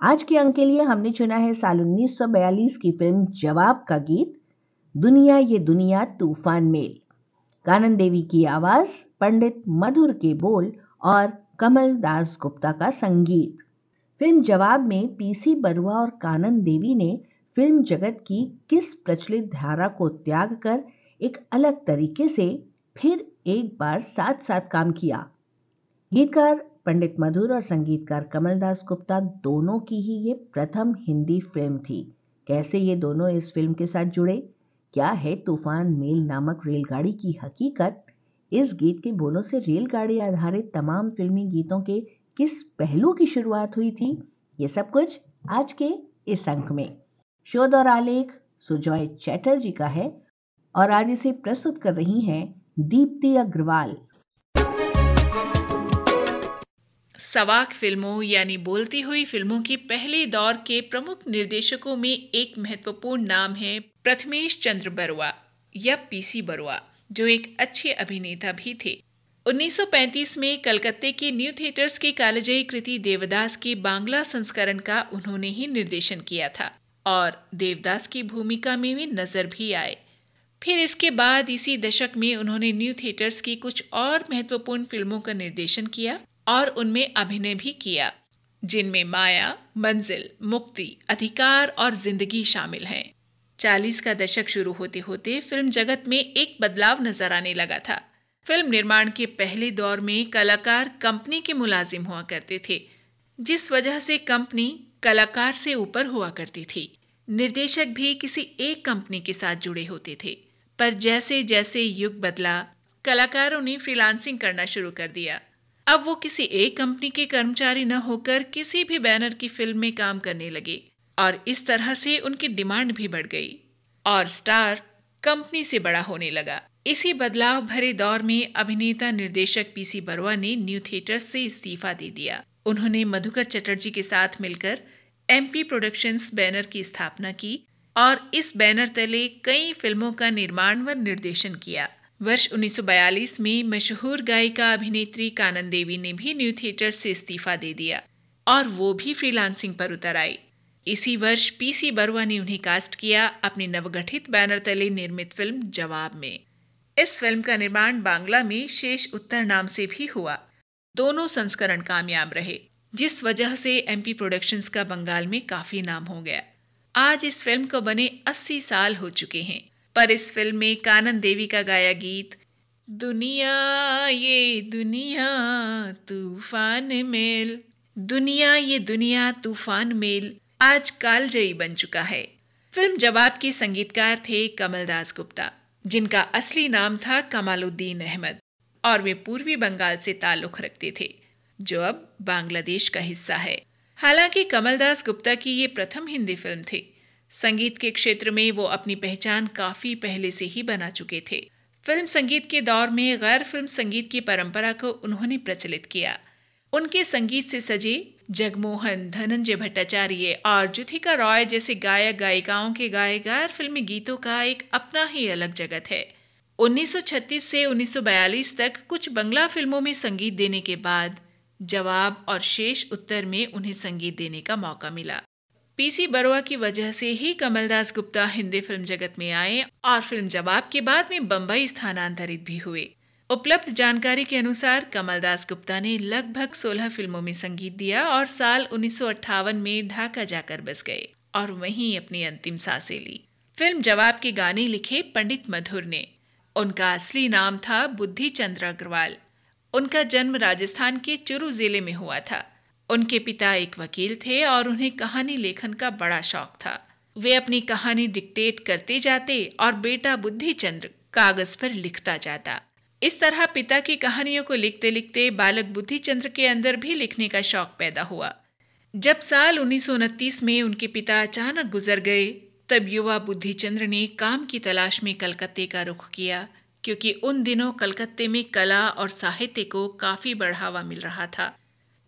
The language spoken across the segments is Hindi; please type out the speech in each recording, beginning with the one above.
आज के अंक के लिए हमने चुना है साल 1942 की फ़िल्म जवाब का गीत, दुनिया ये दुनिया तूफ़ान मेल। कानन देवी की आवाज़, पंडित मधुर के बोल और कमल दास गुप्ता का संगीत। फ़िल्म जवाब में पीसी बरुआ और कानन देवी ने फ़िल्म जगत की किस प्रचलित धारा को त्याग कर एक अलग तरीके से फिर एक बार साथ साथ काम किया। गीतकार पंडित मधुर और संगीतकार कमलदास गुप्ता दोनों की ही ये प्रथम हिंदी फ़िल्म थी। कैसे ये दोनों इस फ़िल्म के साथ जुड़े? क्या है तूफ़ान मेल नामक रेलगाड़ी की हकीकत? इस गीत के बोलों से रेलगाड़ी आधारित तमाम फिल्मी गीतों के किस पहलू की शुरुआत हुई थी? ये सब कुछ आज के इस अंक में। शोध और आलेख सुजॉय चैटर्जी का है और आज इसे प्रस्तुत कर रही हैं दीप्ति अग्रवाल। सवाक फ़िल्मों यानी बोलती हुई फ़िल्मों के पहले दौर के प्रमुख निर्देशकों में एक महत्वपूर्ण नाम है प्रथमेश चंद्र बरुआ या पीसी बरुआ, जो एक अच्छे अभिनेता भी थे। 1935 में कलकत्ते के न्यू थिएटर्स की कालजयी कृति देवदास के बांग्ला संस्करण का उन्होंने ही निर्देशन किया था और देवदास की भूमिका में भी नज़र भी आए। फिर इसके बाद इसी दशक में उन्होंने न्यू थिएटर्स की कुछ और महत्वपूर्ण फ़िल्मों का निर्देशन किया। और उनमें अभिनय भी किया, जिनमें माया, मंजिल, मुक्ति, अधिकार और ज़िंदगी शामिल हैं। चालीस का दशक शुरू होते होते फ़िल्म जगत में एक बदलाव नज़र आने लगा था। फ़िल्म निर्माण के पहले दौर में कलाकार कंपनी के मुलाजिम हुआ करते थे, जिस वजह से कंपनी कलाकार से ऊपर हुआ करती थी। निर्देशक भी किसी एक कंपनी के साथ जुड़े होते थे। पर जैसे जैसे युग बदला, कलाकारों ने फ्रीलांसिंग करना शुरू कर दिया। अब वो किसी एक कंपनी के कर्मचारी न होकर किसी भी बैनर की फ़िल्म में काम करने लगे और इस तरह से उनकी डिमांड भी बढ़ गई और स्टार कंपनी से बड़ा होने लगा। इसी बदलाव भरे दौर में अभिनेता निर्देशक पीसी बरुआ ने न्यू थिएटर से इस्तीफा दे दिया। उन्होंने मधुकर चटर्जी के साथ मिलकर एमपी प्रोडक्शंस बैनर की स्थापना की और इस बैनर तले कई फ़िल्मों का निर्माण व निर्देशन किया। वर्ष 1942 में मशहूर गायिका अभिनेत्री कानन देवी ने भी न्यू थिएटर से इस्तीफा दे दिया और वो भी फ्रीलांसिंग पर उतर आई इसी वर्ष पीसी बरुआ ने उन्हें कास्ट किया अपनी नवगठित बैनर तले निर्मित फ़िल्म जवाब में। इस फ़िल्म का निर्माण बांग्ला में शेष उत्तर नाम से भी हुआ। दोनों संस्करण कामयाब रहे, जिस वजह से एमपी प्रोडक्शंस का बंगाल में काफ़ी नाम हो गया। आज इस फ़िल्म को बने 80 साल हो चुके हैं। पर इस फ़िल्म में कानन देवी का गाया गीत, दुनिया, ये दुनिया, तूफ़ान मेल। दुनिया, ये दुनिया, तूफ़ान मेल। आज कालजयी बन चुका है। फ़िल्म जवाब के संगीतकार थे कमलदास गुप्ता, जिनका असली नाम था कमालुद्दीन अहमद, और वे पूर्वी बंगाल से ताल्लुक रखते थे, जो अब बांग्लादेश का हिस्सा है। हालाँकि कमलदास गुप्ता की ये प्रथम हिंदी फ़िल्म थी संगीत के क्षेत्र में वो अपनी पहचान काफ़ी पहले से ही बना चुके थे। फ़िल्म संगीत के दौर में गैर फ़िल्म संगीत की परंपरा को उन्होंने प्रचलित किया। उनके संगीत से सजे जगमोहन, धनंजय भट्टाचार्य और जुथिका रॉय जैसे गायक गायिकाओं के गाए गैर फिल्मी गीतों का एक अपना ही अलग जगत है। 1936 से 1942 तक कुछ बंगला फ़िल्मों में संगीत देने के बाद जवाब और शेष उत्तर में उन्हें संगीत देने का मौका मिला। पीसी बरुआ की वजह से ही कमलदास गुप्ता हिंदी फ़िल्म जगत में आए और फ़िल्म जवाब के बाद में बम्बई स्थानांतरित भी हुए। उपलब्ध जानकारी के अनुसार कमलदास गुप्ता ने लगभग 16 फ़िल्मों में संगीत दिया और साल उन्नीस सौ अट्ठावन में ढाका जाकर बस गए और वहीं अपनी अंतिम साँसें ली। फ़िल्म जवाब के गाने लिखे पंडित मधुर ने। उनका असली नाम था बुद्धि चंद्र अग्रवाल। उनका जन्म राजस्थान के चुरू ज़िले में हुआ था। उनके पिता एक वकील थे और उन्हें कहानी लेखन का बड़ा शौक था। वे अपनी कहानी डिक्टेट करते जाते और बेटा बुद्धि चंद्र कागज़ पर लिखता जाता। इस तरह पिता की कहानियों को लिखते लिखते बालक बुद्धि चंद्र के अंदर भी लिखने का शौक पैदा हुआ। जब साल उन्नीस सौ उनतीस में उनके पिता अचानक गुजर गए, तब युवा बुद्धिचंद्र ने काम की तलाश में कलकत्ते का रुख किया, क्योंकि उन दिनों कलकत्ते में कला और साहित्य को काफ़ी बढ़ावा मिल रहा था।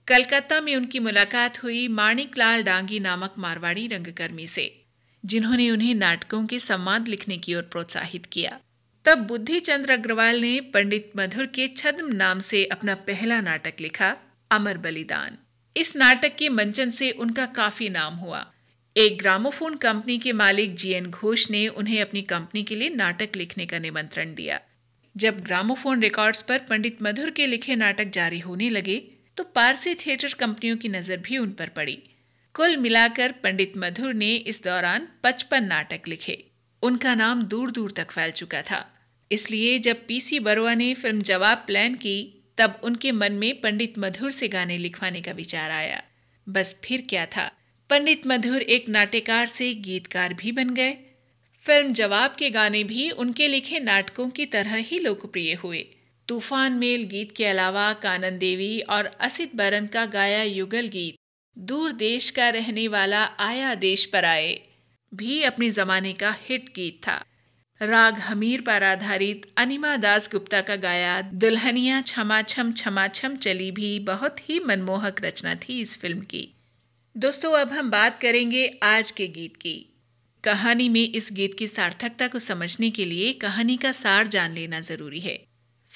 कलकत्ता में उनकी मुलाकात हुई माणिकलाल डांगी नामक मारवाड़ी रंगकर्मी से, जिन्होंने उन्हें नाटकों के संवाद लिखने की ओर प्रोत्साहित किया। तब बुद्धि चंद्र अग्रवाल ने पंडित मधुर के छद्म नाम से अपना पहला नाटक लिखा, अमर बलिदान। इस नाटक के मंचन से उनका काफ़ी नाम हुआ। एक ग्रामोफोन कंपनी के मालिक जीएन घोष ने उन्हें अपनी कंपनी के लिए नाटक लिखने का निमंत्रण दिया। जब ग्रामोफोन रिकॉर्ड्स पर पंडित मधुर के लिखे नाटक जारी होने लगे तो पारसी थिएटर कंपनियों की नज़र भी उन पर पड़ी। कुल मिलाकर पंडित मधुर ने इस दौरान पचपन नाटक लिखे। उनका नाम दूर दूर तक फैल चुका था। इसलिए जब पीसी बरुआ ने फ़िल्म जवाब प्लान की, तब उनके मन में पंडित मधुर से गाने लिखवाने का विचार आया। बस फिर क्या था? पंडित मधुर एक नाट्यकार से गीतकार भी बन गए। फ़िल्म जवाब के गाने भी उनके लिखे नाटकों की तरह ही लोकप्रिय हुए। तूफ़ान मेल गीत के अलावा कानन देवी और असित बरन का गाया युगल गीत, दूर देश का रहने वाला आया देश पर आए, भी अपने जमाने का हिट गीत था। राग हमीर पर आधारित अनिमा दास गुप्ता का गाया दुल्हनिया छमा छम छमा छम चली भी बहुत ही मनमोहक रचना थी इस फ़िल्म की। दोस्तों, अब हम बात करेंगे आज के गीत की। कहानी में इस गीत की सार्थकता को समझने के लिए कहानी का सार जान लेना ज़रूरी है।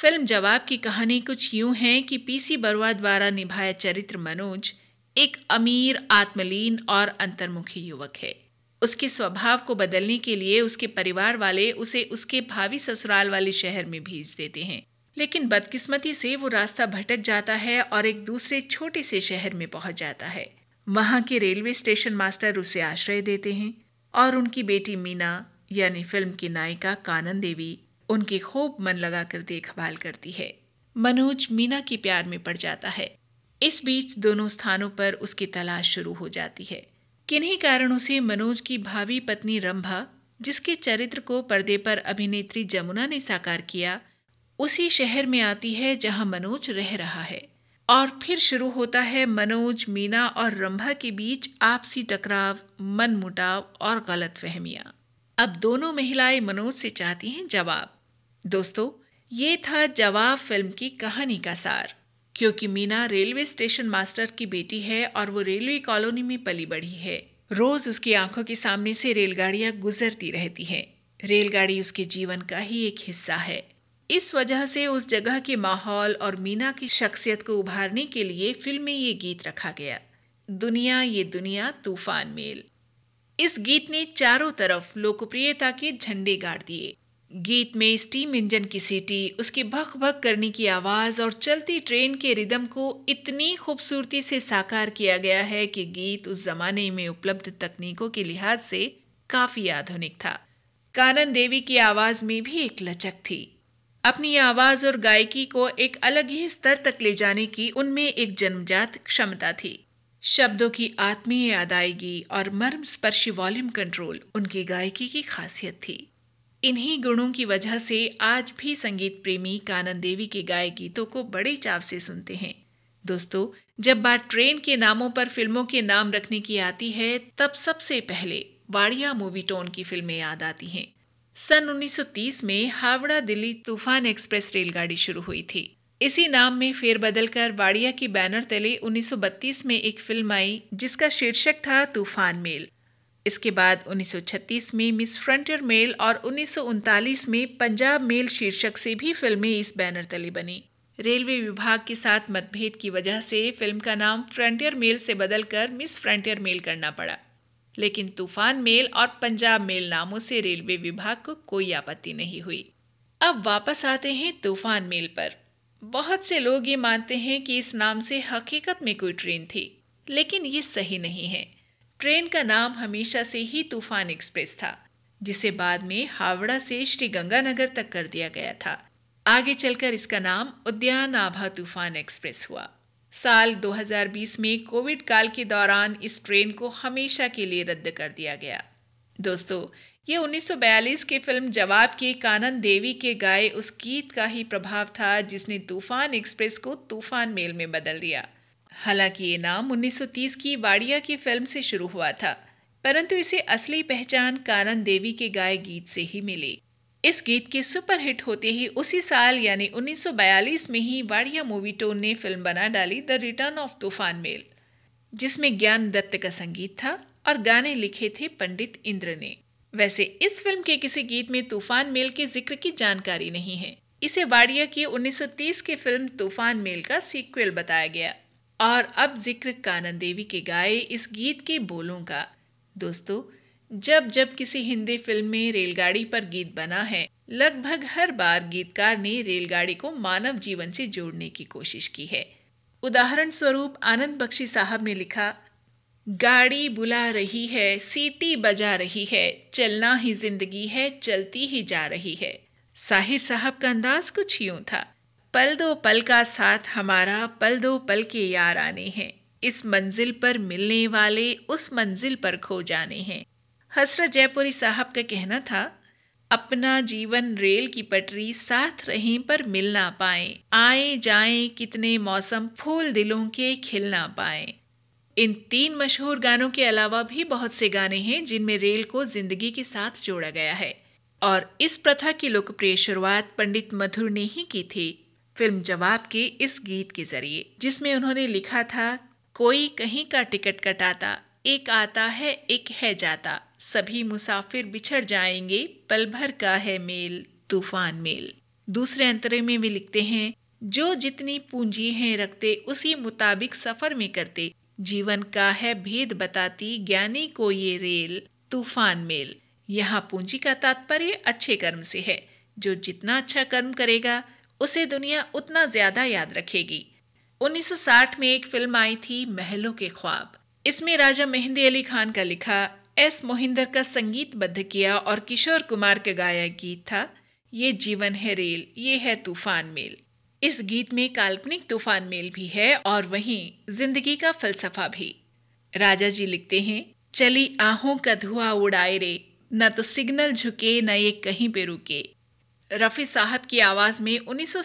फ़िल्म जवाब की कहानी कुछ यूँ है कि पीसी बरुआ द्वारा निभाया चरित्र मनोज एक अमीर, आत्मलीन और अंतर्मुखी युवक है। उसके स्वभाव को बदलने के लिए उसके परिवार वाले उसे उसके भावी ससुराल वाले शहर में भेज देते हैं। लेकिन बदकिस्मती से वो रास्ता भटक जाता है और एक दूसरे छोटे से शहर में पहुँच जाता है। वहाँ के रेलवे स्टेशन मास्टर उसे आश्रय देते हैं और उनकी बेटी मीना, यानी फ़िल्म की नायिका कानन देवी उनकी खूब मन लगाकर देखभाल करती है। मनोज मीना के प्यार में पड़ जाता है। इस बीच दोनों स्थानों पर उसकी तलाश शुरू हो जाती है। किन्हीं कारणों से मनोज की भावी पत्नी रंभा, जिसके चरित्र को पर्दे पर अभिनेत्री जमुना ने साकार किया, उसी शहर में आती है जहाँ मनोज रह रहा है। और फिर शुरू होता है मनोज, मीना और रंभा के बीच आपसी टकराव मन मुटाव और गलत फहमियाँ अब दोनों महिलाएँ मनोज से चाहती हैं जवाब। दोस्तों, ये था जवाब फ़िल्म की कहानी का सार। क्योंकि मीना रेलवे स्टेशन मास्टर की बेटी है और वो रेलवे कॉलोनी में पली बढ़ी है। रोज उसकी आँखों के सामने से रेलगाड़ियाँ गुजरती रहती हैं। रेलगाड़ी उसके जीवन का ही एक हिस्सा है। इस वजह से उस जगह के माहौल और मीना की शख्सियत को उभारने के लिए फ़िल्म में ये गीत रखा गया। दुनिया, ये दुनिया, तूफ़ान मेल। इस गीत ने चारों तरफ़ लोकप्रियता के झंडे गाड़ दिए। गीत में स्टीम इंजन की सीटी, उसकी भक भक करने की आवाज़ और चलती ट्रेन के रिदम को इतनी खूबसूरती से साकार किया गया है कि गीत उस जमाने में उपलब्ध तकनीकों के लिहाज से काफ़ी आधुनिक था। कानन देवी की आवाज़ में भी एक लचक थी। अपनी आवाज़ और गायकी को एक अलग ही स्तर तक ले जाने की उनमें एक जन्मजात क्षमता थी। शब्दों की आत्मीय अदायगी और मर्म स्पर्शी वॉल्यूम कंट्रोल उनकी गायकी की खासियत थी। इन्हीं गुणों की वजह से आज भी संगीत प्रेमी कानन देवी के गाए गीतों को बड़े चाव से सुनते हैं। दोस्तों, जब बात ट्रेन के नामों पर फ़िल्मों के नाम रखने की आती है, तब सबसे पहले वाड़िया मूवी टोन की फ़िल्में याद आती हैं। सन 1930 में हावड़ा दिल्ली तूफ़ान एक्सप्रेस रेलगाड़ी शुरू हुई थी। इसी नाम में फेरबदल कर वाड़िया की बैनर तले 1932 में एक फ़िल्म आई, जिसका शीर्षक था तूफ़ान मेल। इसके बाद 1936 में मिस फ्रंटियर मेल और उन्नीस सौ उनतालीस में पंजाब मेल शीर्षक से भी फ़िल्में इस बैनर तले बनी। रेलवे विभाग के साथ मतभेद की वजह से फ़िल्म का नाम फ्रंटियर मेल से बदलकर मिस फ्रंटियर मेल करना पड़ा। लेकिन तूफ़ान मेल और पंजाब मेल नामों से रेलवे विभाग को कोई आपत्ति नहीं हुई। अब वापस आते हैं तूफ़ान मेल पर। बहुत से लोग ये मानते हैं कि इस नाम से हकीकत में कोई ट्रेन थी, लेकिन ये सही नहीं है। ट्रेन का नाम हमेशा से ही तूफ़ान एक्सप्रेस था, जिसे बाद में हावड़ा से श्री गंगानगर तक कर दिया गया था। आगे चलकर इसका नाम उद्यान आभा तूफ़ान एक्सप्रेस हुआ। साल 2020 में कोविड काल के दौरान इस ट्रेन को हमेशा के लिए रद्द कर दिया गया। दोस्तों, ये 1942 के फ़िल्म जवाब के कानन देवी के गाए उस गीत का ही प्रभाव था, जिसने तूफ़ान एक्सप्रेस को तूफ़ान मेल में बदल दिया। हालाँकि ये नाम 1930 की वाड़िया की फ़िल्म से शुरू हुआ था, परंतु इसे असली पहचान कानन देवी के गाय गीत से ही मिली। इस गीत के सुपरहिट होते ही उसी साल, यानी 1942 में ही वाडिया मूवी टोन ने फ़िल्म बना डाली the return of Toofan mail, जिसमें ज्ञान दत्त का संगीत था और गाने लिखे थे पंडित इंद्र ने। वैसे इस फ़िल्म के किसी गीत में तूफ़ान मेल के ज़िक्र की जानकारी नहीं है। इसे वाडिया की 1930 की फ़िल्म तूफ़ान मेल का सीक्वल बताया गया। और अब ज़िक्र कानन देवी के गाए इस गीत के बोलों का। दोस्तों, जब जब किसी हिंदी फ़िल्म में रेलगाड़ी पर गीत बना है, लगभग हर बार गीतकार ने रेलगाड़ी को मानव जीवन से जोड़ने की कोशिश की है। उदाहरण स्वरूप आनंद बख्शी साहब ने लिखा, गाड़ी बुला रही है, सीटी बजा रही है, चलना ही ज़िंदगी है, चलती ही जा रही है। साहिर साहब का अंदाज कुछ यूँ था। पल दो पल का साथ हमारा पल दो पल के यार आने हैं। इस मंजिल पर मिलने वाले उस मंजिल पर खो जाने हैं। हसरत जयपुरी साहब का कहना था, अपना जीवन रेल की पटरी साथ रहें पर मिल ना पाए। आए जाएँ कितने मौसम फूल दिलों के खिल ना पाए। इन तीन मशहूर गानों के अलावा भी बहुत से गाने हैं जिनमें रेल को ज़िंदगी के साथ जोड़ा गया है। और इस प्रथा की लोकप्रिय शुरुआत पंडित मधुर ने ही की थी। फ़िल्म जवाब के इस गीत के ज़रिए, जिसमें उन्होंने लिखा था, कोई कहीं का टिकट कटाता, एक आता है, एक है जाता, सभी मुसाफिर बिछड़ जाएँगे, पल भर का है मेल, तूफ़ान मेल। दूसरे अंतरे में वे लिखते हैं, जो जितनी पूंजी है रखते, उसी मुताबिक सफ़र में करते। जीवन का है भेद बताती, ज्ञानी को ये रेल, तूफ़ान मेल। यहाँ पूंजी का तात्पर्य अच्छे कर्म से है। जो जितना अच्छा कर्म करेगा उसे दुनिया उतना ज़्यादा याद रखेगी। 1960 में एक फ़िल्म आई थी, महलों के ख्वाब। इसमें राजा मेहंदी अली खान का लिखा, एस मोहिंदर का संगीतबद्ध किया और किशोर कुमार का गाया गीत था, ये जीवन है रेल, ये है तूफ़ान मेल। इस गीत में काल्पनिक तूफ़ान मेल भी है और वहीं ज़िंदगी का फलसफा भी। राजा जी लिखते हैं, चली आहों का धुआँ उड़ाए रे, न तो सिग्नल झुके, न ये कहीं पे रुके। रफी साहब की आवाज़ में उन्नीस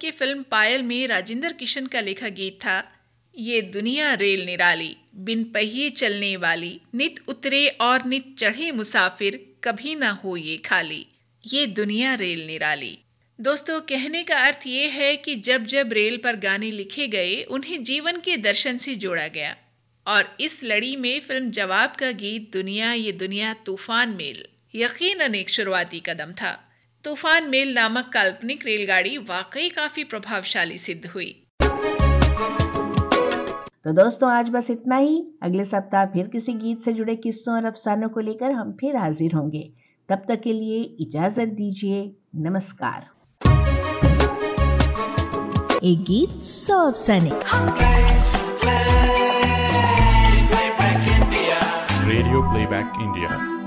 की फ़िल्म पायल में राजेंद्र किशन का लिखा गीत था, ये दुनिया रेल निराली, बिन पहिए चलने वाली, नित उतरे और नित चढ़े मुसाफिर, कभी ना हो ये खाली, ये दुनिया रेल निराली। दोस्तों, कहने का अर्थ ये है कि जब जब रेल पर गाने लिखे गए, उन्हें जीवन के दर्शन से जोड़ा गया। और इस लड़ी में फ़िल्म जवाब का गीत, दुनिया, ये दुनिया, तूफ़ान मेल, यकीनन एक शुरुआती कदम था। तूफ़ान मेल नामक काल्पनिक रेलगाड़ी वाकई काफ़ी प्रभावशाली सिद्ध हुई। तो दोस्तों आज बस इतना ही। अगले सप्ताह फिर किसी गीत से जुड़े किस्सों और अफसानों को लेकर हम फिर हाजिर होंगे। तब तक के लिए इजाज़त दीजिए। नमस्कार। एक गीत सौ अफसाने। Radio Playback India.